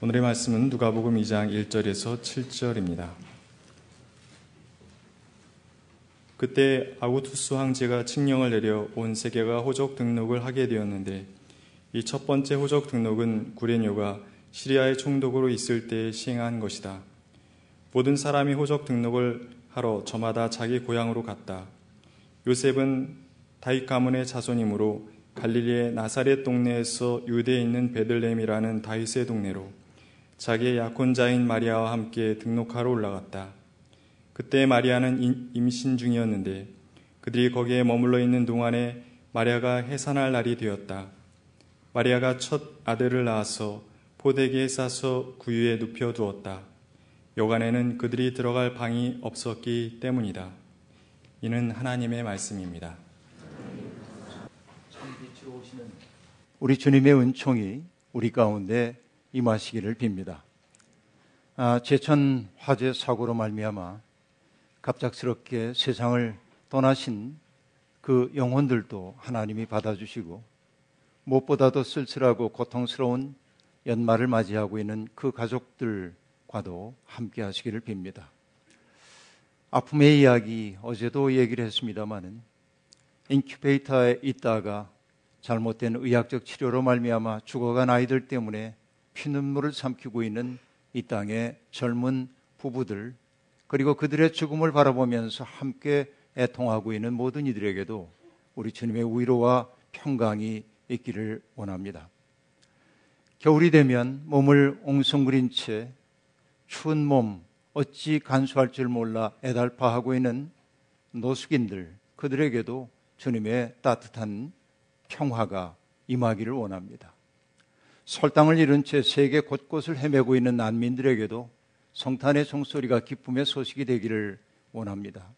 오늘의 말씀은 누가복음 2장 1절에서 7절입니다. 그때 아구투스 황제가 칙령을 내려 온 세계가 호적 등록을 하게 되었는데 이 첫 번째 호적 등록은 구레뇨가 시리아의 총독으로 있을 때 시행한 것이다. 모든 사람이 호적 등록을 하러 저마다 자기 고향으로 갔다. 요셉은 다윗 가문의 자손이므로 갈릴리의 나사렛 동네에서 유대에 있는 베들레헴이라는 다윗의 동네로 자기의 약혼자인 마리아와 함께 등록하러 올라갔다. 그때 마리아는 임신 중이었는데 그들이 거기에 머물러 있는 동안에 마리아가 해산할 날이 되었다. 마리아가 첫 아들을 낳아서 포대기에 싸서 구유에 눕혀 두었다. 여간에는 그들이 들어갈 방이 없었기 때문이다. 이는 하나님의 말씀입니다. 우리 주님의 은총이 우리 가운데 임하시기를 빕니다. 아, 제천 화재 사고로 말미암아 갑작스럽게 세상을 떠나신 그 영혼들도 하나님이 받아주시고 무엇보다도 쓸쓸하고 고통스러운 연말을 맞이하고 있는 그 가족들과도 함께 하시기를 빕니다. 아픔의 이야기 어제도 얘기를 했습니다마는 인큐베이터에 있다가 잘못된 의학적 치료로 말미암아 죽어간 아이들 때문에 피눈물을 삼키고 있는 이 땅의 젊은 부부들 그리고 그들의 죽음을 바라보면서 함께 애통하고 있는 모든 이들에게도 우리 주님의 위로와 평강이 있기를 원합니다. 겨울이 되면 몸을 옹성거린 채 추운 몸 어찌 간수할 줄 몰라 애달파하고 있는 노숙인들 그들에게도 주님의 따뜻한 평화가 임하기를 원합니다. 설당을 잃은 채 세계 곳곳을 헤매고 있는 난민들에게도 성탄의 종소리가 기쁨의 소식이 되기를 원합니다.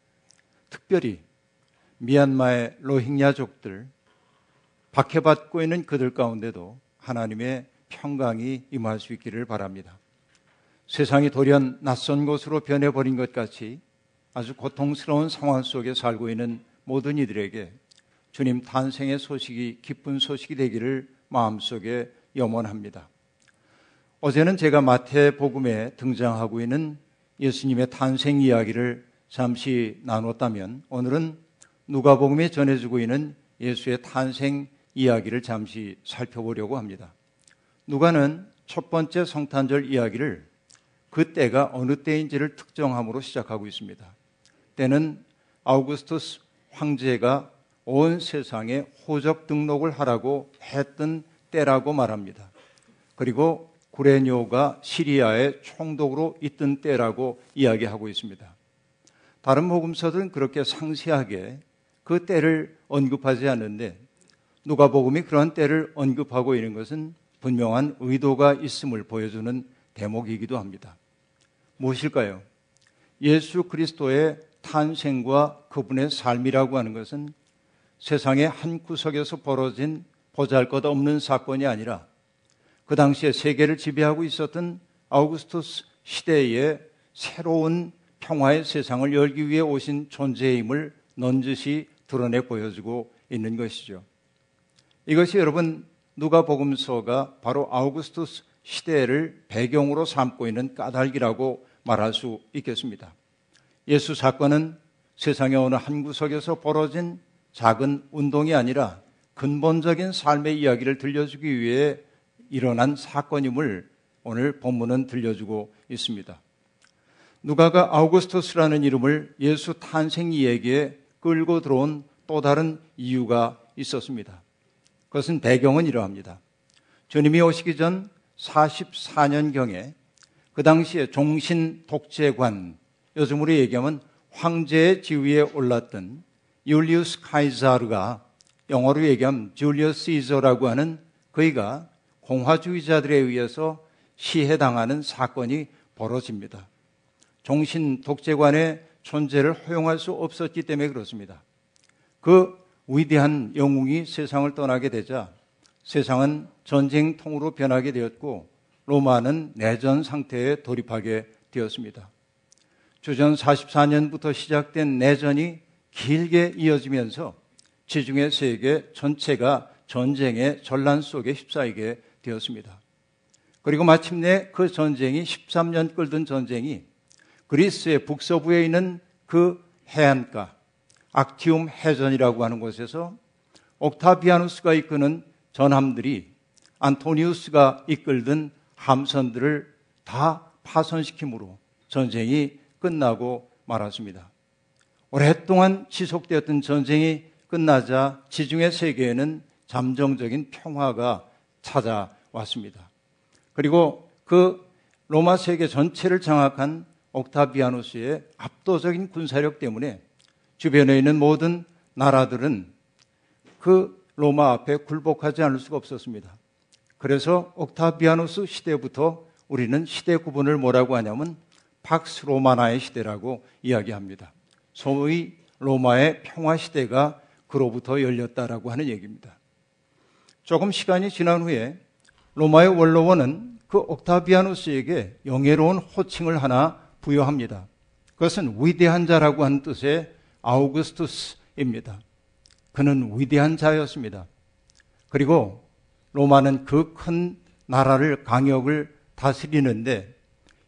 특별히 미얀마의 로힝야족들 박해받고 있는 그들 가운데도 하나님의 평강이 임할 수 있기를 바랍니다. 세상이 돌연 낯선 곳으로 변해버린 것 같이 아주 고통스러운 상황 속에 살고 있는 모든 이들에게 주님 탄생의 소식이 기쁜 소식이 되기를 마음속에 염원합니다. 어제는 제가 마태복음에 등장하고 있는 예수님의 탄생 이야기를 잠시 나눴다면 오늘은 누가복음에 전해주고 있는 예수의 탄생 이야기를 잠시 살펴보려고 합니다. 누가는 첫 번째 성탄절 이야기를 그 때가 어느 때인지를 특정함으로 시작하고 있습니다. 때는 아우구스투스 황제가 온 세상에 호적 등록을 하라고 했던 때라고 말합니다. 그리고 구레뇨가 시리아의 총독으로 있던 때라고 이야기하고 있습니다. 다른 복음서들은 그렇게 상세하게 그 때를 언급하지 않는데 누가복음이 그런 때를 언급하고 있는 것은 분명한 의도가 있음을 보여주는 대목이기도 합니다. 무엇일까요? 예수 그리스도의 탄생과 그분의 삶이라고 하는 것은 세상의 한 구석에서 벌어진 보잘 것 없는 사건이 아니라 그 당시에 세계를 지배하고 있었던 아우구스투스 시대의 새로운 평화의 세상을 열기 위해 오신 존재임을 넌지시 드러내 보여주고 있는 것이죠. 이것이 여러분 누가복음서가 바로 아우구스투스 시대를 배경으로 삼고 있는 까닭이라고 말할 수 있겠습니다. 예수 사건은 세상의 어느 한 구석에서 벌어진 작은 운동이 아니라 근본적인 삶의 이야기를 들려주기 위해 일어난 사건임을 오늘 본문은 들려주고 있습니다. 누가가 아우구스토스라는 이름을 예수 탄생 이야기에 끌고 들어온 또 다른 이유가 있었습니다. 그것은 배경은 이러합니다. 주님이 오시기 전 44년경에 그 당시에 종신 독재관, 요즘으로 얘기하면 황제의 지위에 올랐던 율리우스 카이자르가 영어로 얘기하면 줄리어스 시저라고 하는 그이가 공화주의자들에 의해서 시해당하는 사건이 벌어집니다. 종신 독재관의 존재를 허용할 수 없었기 때문에 그렇습니다. 그 위대한 영웅이 세상을 떠나게 되자 세상은 전쟁통으로 변하게 되었고 로마는 내전 상태에 돌입하게 되었습니다. 주전 44년부터 시작된 내전이 길게 이어지면서 지중해 세계 전체가 전쟁의 전란 속에 휩싸이게 되었습니다. 그리고 마침내 그 전쟁이 13년 끌던 전쟁이 그리스의 북서부에 있는 그 해안가 악티움 해전이라고 하는 곳에서 옥타비아누스가 이끄는 전함들이 안토니우스가 이끌던 함선들을 다 파손시키므로 전쟁이 끝나고 말았습니다. 오랫동안 지속되었던 전쟁이 끝나자 지중해 세계에는 잠정적인 평화가 찾아왔습니다. 그리고 그 로마 세계 전체를 장악한 옥타비아누스의 압도적인 군사력 때문에 주변에 있는 모든 나라들은 그 로마 앞에 굴복하지 않을 수가 없었습니다. 그래서 옥타비아누스 시대부터 우리는 시대 구분을 뭐라고 하냐면 팍스 로마나의 시대라고 이야기합니다. 소위 로마의 평화 시대가 그로부터 열렸다라고 하는 얘기입니다. 조금 시간이 지난 후에 로마의 원로원은 그 옥타비아누스에게 영예로운 호칭을 하나 부여합니다. 그것은 위대한 자라고 하는 뜻의 아우구스투스입니다. 그는 위대한 자였습니다. 그리고 로마는 그 큰 나라를 강역을 다스리는데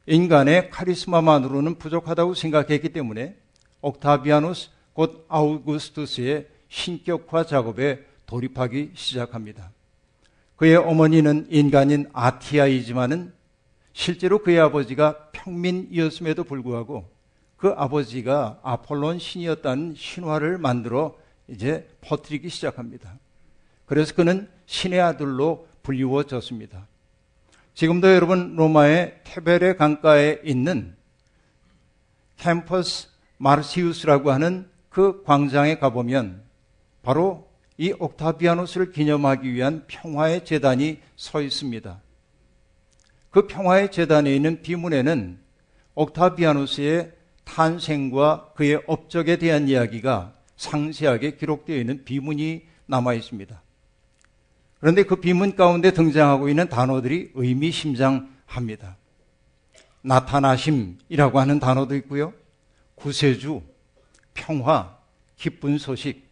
인간의 카리스마만으로는 부족하다고 생각했기 때문에 옥타비아누스 곧 아우구스투스의 신격화 작업에 돌입하기 시작합니다. 그의 어머니는 인간인 아티아이지만은 실제로 그의 아버지가 평민이었음에도 불구하고 그 아버지가 아폴론 신이었다는 신화를 만들어 이제 퍼뜨리기 시작합니다. 그래서 그는 신의 아들로 불리워졌습니다. 지금도 여러분 로마의 테베레 강가에 있는 캠퍼스 마르시우스라고 하는 그 광장에 가보면 바로 이 옥타비아누스를 기념하기 위한 평화의 재단이 서 있습니다. 그 평화의 재단에 있는 비문에는 옥타비아누스의 탄생과 그의 업적에 대한 이야기가 상세하게 기록되어 있는 비문이 남아 있습니다. 그런데 그 비문 가운데 등장하고 있는 단어들이 의미심장합니다. 나타나심이라고 하는 단어도 있고요. 구세주, 평화, 기쁜 소식.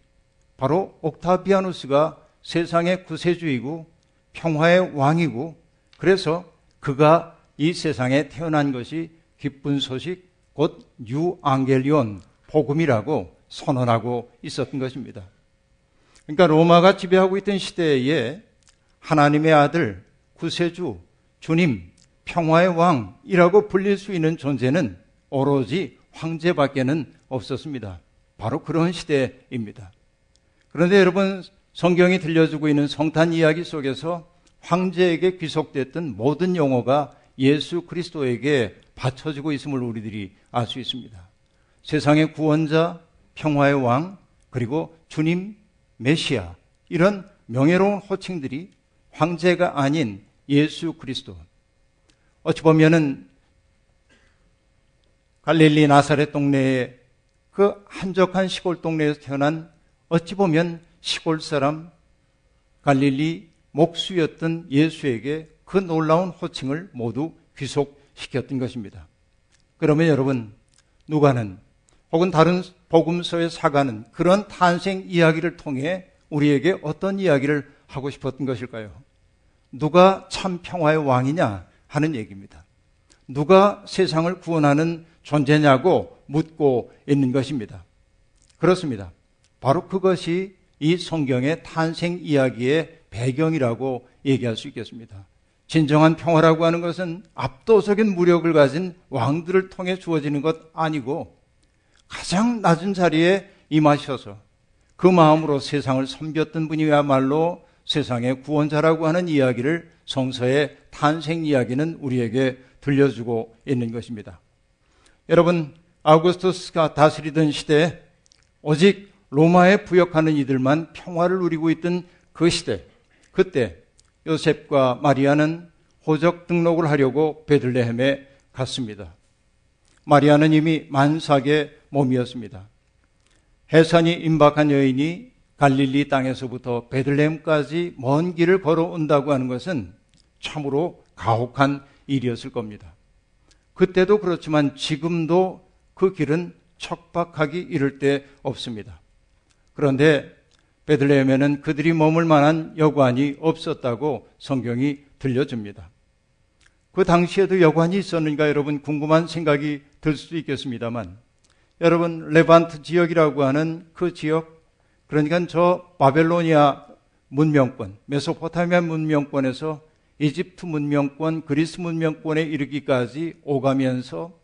바로 옥타비아누스가 세상의 구세주이고 평화의 왕이고 그래서 그가 이 세상에 태어난 것이 기쁜 소식, 곧 유앙겔리온, 복음이라고 선언하고 있었던 것입니다. 그러니까 로마가 지배하고 있던 시대에 하나님의 아들, 구세주, 주님, 평화의 왕이라고 불릴 수 있는 존재는 오로지 황제밖에는 없었습니다. 바로 그런 시대입니다. 그런데 여러분 성경이 들려주고 있는 성탄 이야기 속에서 황제에게 귀속됐던 모든 용어가 예수 그리스도에게 바쳐지고 있음을 우리들이 알 수 있습니다. 세상의 구원자, 평화의 왕, 그리고 주님, 메시아 이런 명예로운 호칭들이 황제가 아닌 예수 그리스도. 어찌 보면은 갈릴리 나사렛 동네에 그 한적한 시골 동네에서 태어난 어찌 보면 시골 사람 갈릴리 목수였던 예수에게 그 놀라운 호칭을 모두 귀속시켰던 것입니다. 그러면 여러분, 누가는 혹은 다른 복음서의 사가는 그런 탄생 이야기를 통해 우리에게 어떤 이야기를 하고 싶었던 것일까요? 누가 참 평화의 왕이냐 하는 얘기입니다. 누가 세상을 구원하는 존재냐고 묻고 있는 것입니다. 그렇습니다. 바로 그것이 이 성경의 탄생 이야기의 배경이라고 얘기할 수 있겠습니다. 진정한 평화라고 하는 것은 압도적인 무력을 가진 왕들을 통해 주어지는 것 아니고 가장 낮은 자리에 임하셔서 그 마음으로 세상을 섬겼던 분이야말로 세상의 구원자라고 하는 이야기를 성서의 탄생 이야기는 우리에게 들려주고 있는 것입니다. 여러분, 아우구스투스가 다스리던 시대에 오직 로마에 부역하는 이들만 평화를 누리고 있던 그 시대, 그때 요셉과 마리아는 호적 등록을 하려고 베들레헴에 갔습니다. 마리아는 이미 만삭의 몸이었습니다. 해산이 임박한 여인이 갈릴리 땅에서부터 베들레헴까지 먼 길을 걸어온다고 하는 것은 참으로 가혹한 일이었을 겁니다. 그때도 그렇지만 지금도 그 길은 척박하기 이를 데 없습니다. 그런데 베들레헴에는 그들이 머물 만한 여관이 없었다고 성경이 들려줍니다. 그 당시에도 여관이 있었는가 여러분 궁금한 생각이 들 수도 있겠습니다만 여러분 레반트 지역이라고 하는 그 지역 그러니까 저 바벨로니아 문명권, 메소포타미아 문명권에서 이집트 문명권, 그리스 문명권에 이르기까지 오가면서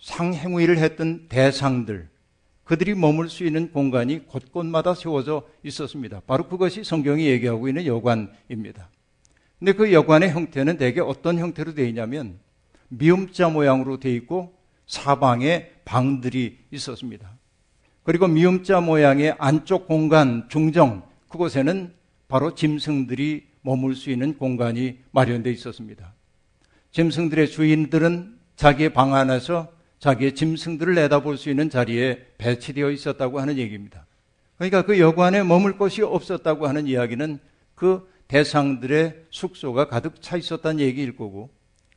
상행위를 했던 대상들, 그들이 머물 수 있는 공간이 곳곳마다 세워져 있었습니다. 바로 그것이 성경이 얘기하고 있는 여관입니다. 근데 그 여관의 형태는 대개 어떤 형태로 되어 있냐면 미음자 모양으로 되어 있고 사방에 방들이 있었습니다. 그리고 미음자 모양의 안쪽 공간 중정 그곳에는 바로 짐승들이 머물 수 있는 공간이 마련되어 있었습니다. 짐승들의 주인들은 자기의 방 안에서 자기의 짐승들을 내다볼 수 있는 자리에 배치되어 있었다고 하는 얘기입니다. 그러니까 그 여관에 머물 곳이 없었다고 하는 이야기는 그 대상들의 숙소가 가득 차 있었다는 얘기일 거고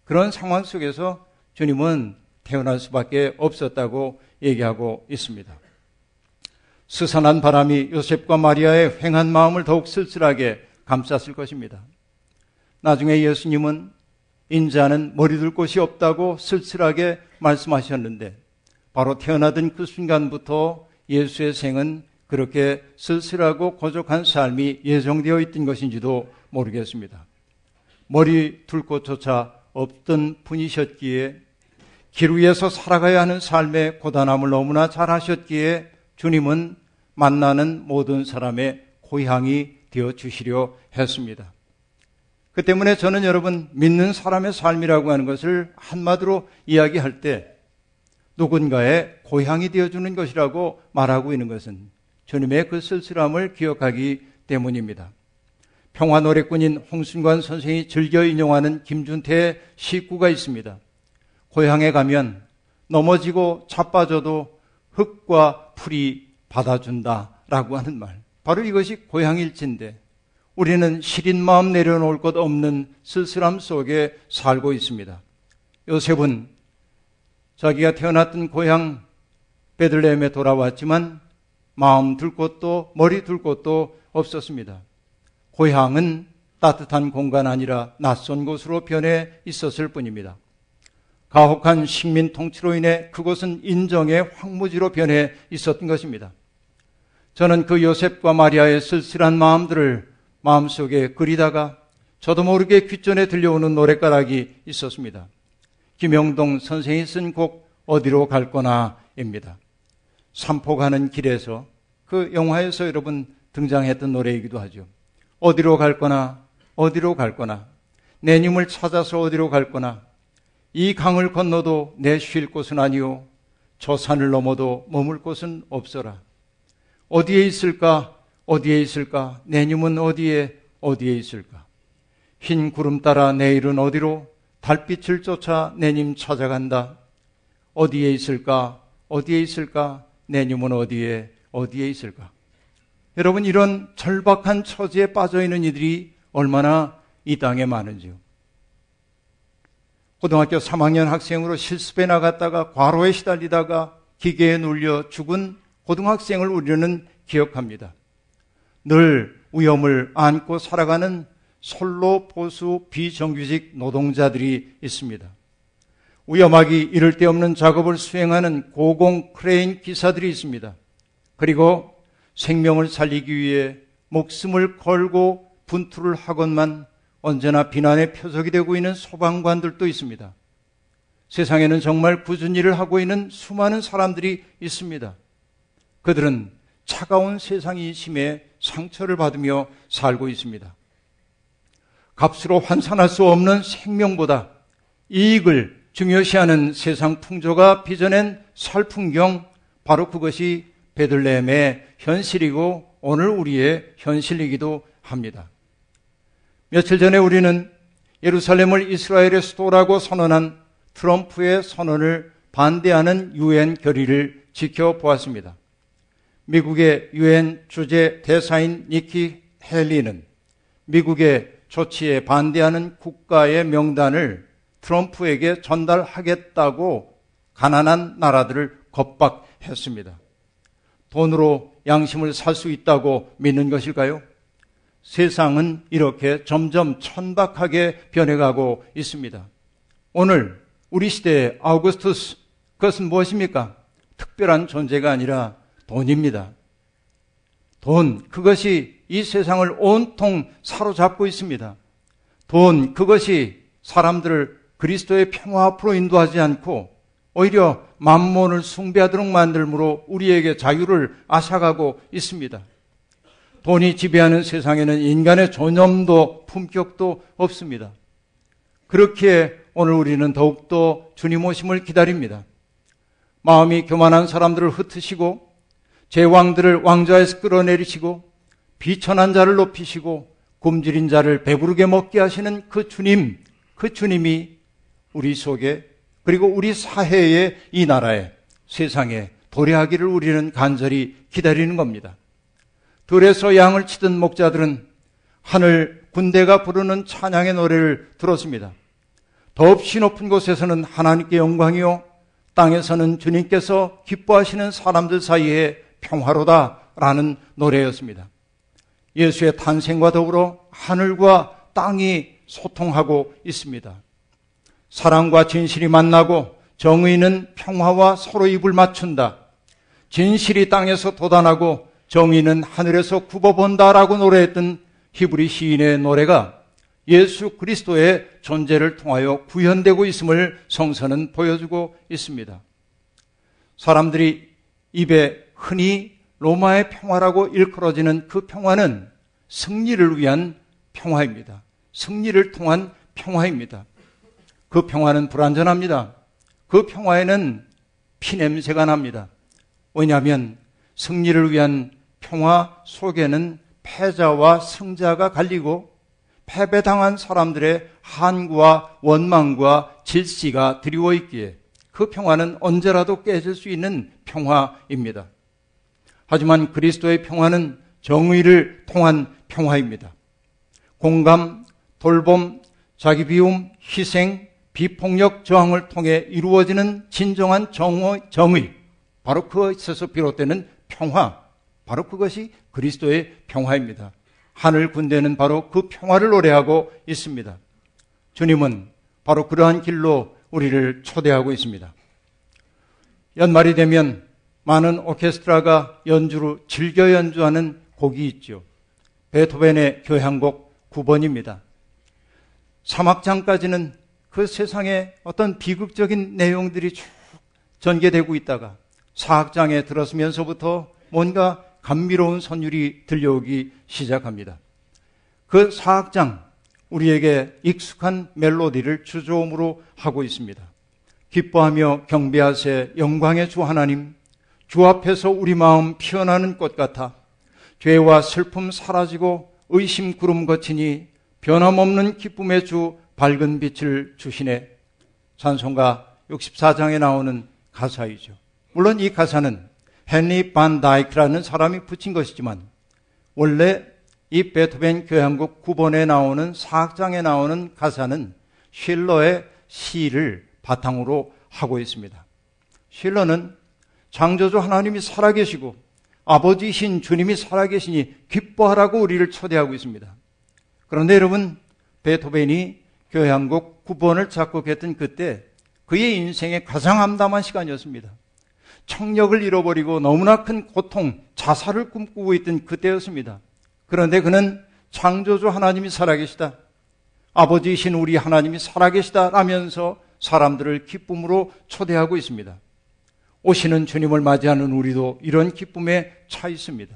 그런 상황 속에서 주님은 태어날 수밖에 없었다고 얘기하고 있습니다. 스산한 바람이 요셉과 마리아의 횡한 마음을 더욱 쓸쓸하게 감쌌을 것입니다. 나중에 예수님은 인자는 머리 둘 곳이 없다고 쓸쓸하게 말씀하셨는데 바로 태어나던 그 순간부터 예수의 생은 그렇게 쓸쓸하고 고족한 삶이 예정되어 있던 것인지도 모르겠습니다. 머리 둘 곳조차 없던 분이셨기에 길 위에서 살아가야 하는 삶의 고단함을 너무나 잘 하셨기에 주님은 만나는 모든 사람의 고향이 되어 주시려 했습니다. 그 때문에 저는 여러분 믿는 사람의 삶이라고 하는 것을 한마디로 이야기할 때 누군가의 고향이 되어주는 것이라고 말하고 있는 것은 주님의 그 쓸쓸함을 기억하기 때문입니다. 평화 노래꾼인 홍순관 선생이 즐겨 인용하는 김준태의 시구가 있습니다. 고향에 가면 넘어지고 자빠져도 흙과 풀이 받아준다 라고 하는 말. 바로 이것이 고향일진데 우리는 시린 마음 내려놓을 것 없는 쓸쓸함 속에 살고 있습니다. 요셉은 자기가 태어났던 고향 베들레헴에 돌아왔지만 마음 둘 곳도 머리 둘 곳도 없었습니다. 고향은 따뜻한 공간 아니라 낯선 곳으로 변해 있었을 뿐입니다. 가혹한 식민 통치로 인해 그곳은 인정의 황무지로 변해 있었던 것입니다. 저는 그 요셉과 마리아의 쓸쓸한 마음들을 마음속에 그리다가 저도 모르게 귓전에 들려오는 노랫가락이 있었습니다. 김영동 선생이 쓴 곡 어디로 갈 거나입니다. 삼포 가는 길에서 그 영화에서 여러분 등장했던 노래이기도 하죠. 어디로 갈 거나 어디로 갈 거나 내 님을 찾아서 어디로 갈 거나 이 강을 건너도 내 쉴 곳은 아니오 저 산을 넘어도 머물 곳은 없어라. 어디에 있을까? 어디에 있을까? 내 님은 어디에 어디에 있을까? 흰 구름 따라 내일은 어디로 달빛을 쫓아 내님 찾아간다. 어디에 있을까? 어디에 있을까? 내 님은 어디에 어디에 있을까? 여러분 이런 절박한 처지에 빠져 있는 이들이 얼마나 이 땅에 많은지요. 고등학교 3학년 학생으로 실습에 나갔다가 과로에 시달리다가 기계에 눌려 죽은 고등학생을 우리는 기억합니다. 늘 위험을 안고 살아가는 솔로 보수 비정규직 노동자들이 있습니다. 위험하기 이를 데 없는 작업을 수행하는 고공 크레인 기사들이 있습니다. 그리고 생명을 살리기 위해 목숨을 걸고 분투를 하건만 언제나 비난의 표적이 되고 있는 소방관들도 있습니다. 세상에는 정말 굳은 일을 하고 있는 수많은 사람들이 있습니다. 그들은 차가운 세상이 심해 상처를 받으며 살고 있습니다. 값으로 환산할 수 없는 생명보다 이익을 중요시하는 세상 풍조가 빚어낸 살풍경 바로 그것이 베들레헴의 현실이고 오늘 우리의 현실이기도 합니다. 며칠 전에 우리는 예루살렘을 이스라엘의 수도라고 선언한 트럼프의 선언을 반대하는 유엔 결의를 지켜보았습니다. 미국의 유엔 주재 대사인 니키 헬리는 미국의 조치에 반대하는 국가의 명단을 트럼프에게 전달하겠다고 가난한 나라들을 겁박했습니다. 돈으로 양심을 살 수 있다고 믿는 것일까요? 세상은 이렇게 점점 천박하게 변해가고 있습니다. 오늘 우리 시대의 아우구스투스 그것은 무엇입니까? 특별한 존재가 아니라 돈입니다. 돈, 그것이 이 세상을 온통 사로잡고 있습니다. 돈, 그것이 사람들을 그리스도의 평화 앞으로 인도하지 않고 오히려 만몬을 숭배하도록 만들므로 우리에게 자유를 앗아가고 있습니다. 돈이 지배하는 세상에는 인간의 존엄도 품격도 없습니다. 그렇기에 오늘 우리는 더욱더 주님 오심을 기다립니다. 마음이 교만한 사람들을 흩으시고 제왕들을 왕좌에서 끌어내리시고 비천한 자를 높이시고 굶주린 자를 배부르게 먹게 하시는 그 주님, 그 주님이 우리 속에 그리고 우리 사회에 이 나라에 세상에 도래하기를 우리는 간절히 기다리는 겁니다. 들에서 양을 치던 목자들은 하늘 군대가 부르는 찬양의 노래를 들었습니다. 더없이 높은 곳에서는 하나님께 영광이요 땅에서는 주님께서 기뻐하시는 사람들 사이에 평화로다라는 노래였습니다. 예수의 탄생과 더불어 하늘과 땅이 소통하고 있습니다. 사랑과 진실이 만나고 정의는 평화와 서로 입을 맞춘다. 진실이 땅에서 도단하고 정의는 하늘에서 굽어본다라고 노래했던 히브리 시인의 노래가 예수 그리스도의 존재를 통하여 구현되고 있음을 성서는 보여주고 있습니다. 사람들이 입에 흔히 로마의 평화라고 일컬어지는 그 평화는 승리를 위한 평화입니다. 승리를 통한 평화입니다. 그 평화는 불완전합니다. 그 평화에는 피냄새가 납니다. 왜냐하면 승리를 위한 평화 속에는 패자와 승자가 갈리고 패배당한 사람들의 한구와 원망과 질시가 드리워 있기에 그 평화는 언제라도 깨질 수 있는 평화입니다. 하지만 그리스도의 평화는 정의를 통한 평화입니다. 공감, 돌봄, 자기 비움, 희생, 비폭력 저항을 통해 이루어지는 진정한 정의, 정의, 바로 그것에서 비롯되는 평화, 바로 그것이 그리스도의 평화입니다. 하늘 군대는 바로 그 평화를 노래하고 있습니다. 주님은 바로 그러한 길로 우리를 초대하고 있습니다. 연말이 되면 많은 오케스트라가 연주로 즐겨 연주하는 곡이 있죠. 베토벤의 교향곡 9번입니다. 3악장까지는 그 세상에 어떤 비극적인 내용들이 쭉 전개되고 있다가 4악장에 들었으면서부터 뭔가 감미로운 선율이 들려오기 시작합니다. 그 4악장, 우리에게 익숙한 멜로디를 주조음으로 하고 있습니다. 기뻐하며 경배하세 영광의 주 하나님, 주 앞에서 우리 마음 피어나는 꽃 같아 죄와 슬픔 사라지고 의심 구름 거치니 변함없는 기쁨의 주 밝은 빛을 주시네. 찬송가 64장에 나오는 가사이죠. 물론 이 가사는 헨리 반 다이크라는 사람이 붙인 것이지만 원래 이 베토벤 교향곡 9번에 나오는 4악장에 나오는 가사는 쉴러의 시를 바탕으로 하고 있습니다. 쉴러는 창조주 하나님이 살아계시고 아버지신 주님이 살아계시니 기뻐하라고 우리를 초대하고 있습니다. 그런데 여러분, 베토벤이 교향곡 9번을 작곡했던 그때 그의 인생의 가장 암담한 시간이었습니다. 청력을 잃어버리고 너무나 큰 고통, 자살을 꿈꾸고 있던 그때였습니다. 그런데 그는 창조주 하나님이 살아계시다. 아버지이신 우리 하나님이 살아계시다 라면서 사람들을 기쁨으로 초대하고 있습니다. 오시는 주님을 맞이하는 우리도 이런 기쁨에 차 있습니다.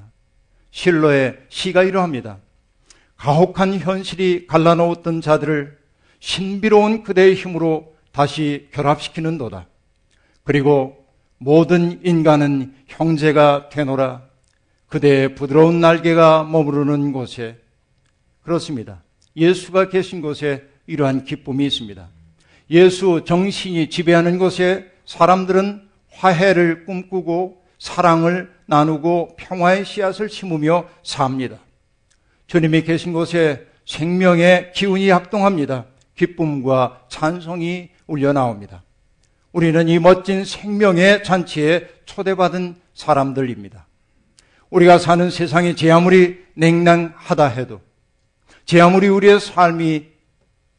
실로의 시가 이러합니다. 가혹한 현실이 갈라놓았던 자들을 신비로운 그대의 힘으로 다시 결합시키는 도다. 그리고 모든 인간은 형제가 되노라. 그대의 부드러운 날개가 머무르는 곳에 그렇습니다. 예수가 계신 곳에 이러한 기쁨이 있습니다. 예수 정신이 지배하는 곳에 사람들은 화해를 꿈꾸고 사랑을 나누고 평화의 씨앗을 심으며 삽니다. 주님이 계신 곳에 생명의 기운이 합동합니다. 기쁨과 찬송이 울려 나옵니다. 우리는 이 멋진 생명의 잔치에 초대받은 사람들입니다. 우리가 사는 세상이 제 아무리 냉랭하다 해도 제 아무리 우리의 삶이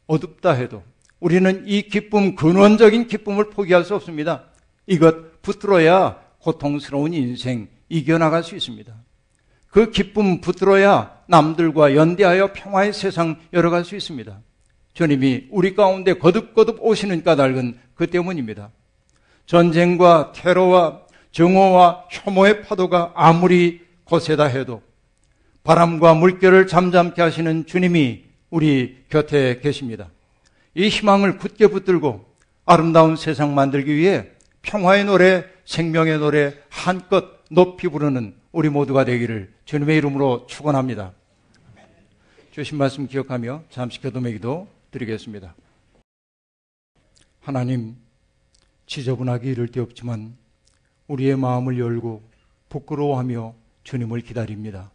어둡다 해도 우리는 이 기쁨, 근원적인 기쁨을 포기할 수 없습니다. 이것 붙들어야 고통스러운 인생 이겨나갈 수 있습니다. 그 기쁨 붙들어야 남들과 연대하여 평화의 세상 열어갈 수 있습니다. 주님이 우리 가운데 거듭거듭 오시는 까닭은 그 때문입니다. 전쟁과 테러와 정오와 혐오의 파도가 아무리 거세다 해도 바람과 물결을 잠잠케 하시는 주님이 우리 곁에 계십니다. 이 희망을 굳게 붙들고 아름다운 세상 만들기 위해 평화의 노래, 생명의 노래 한껏 높이 부르는 우리 모두가 되기를 주님의 이름으로 축원합니다. 주신 말씀 기억하며 잠시 교도의 기도 드리겠습니다. 하나님, 지저분하기 이를 데 없지만 우리의 마음을 열고 부끄러워하며 주님을 기다립니다.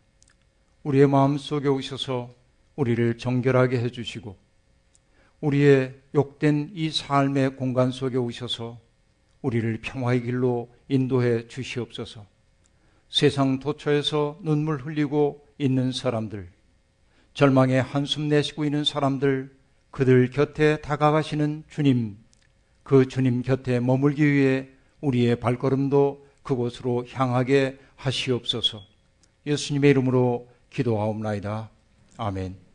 우리의 마음 속에 오셔서 우리를 정결하게 해주시고 우리의 욕된 이 삶의 공간 속에 오셔서 우리를 평화의 길로 인도해 주시옵소서. 세상 도처에서 눈물 흘리고 있는 사람들, 절망에 한숨 내쉬고 있는 사람들, 그들 곁에 다가가시는 주님, 그 주님 곁에 머물기 위해 우리의 발걸음도 그곳으로 향하게 하시옵소서. 예수님의 이름으로 기도하옵나이다. 아멘.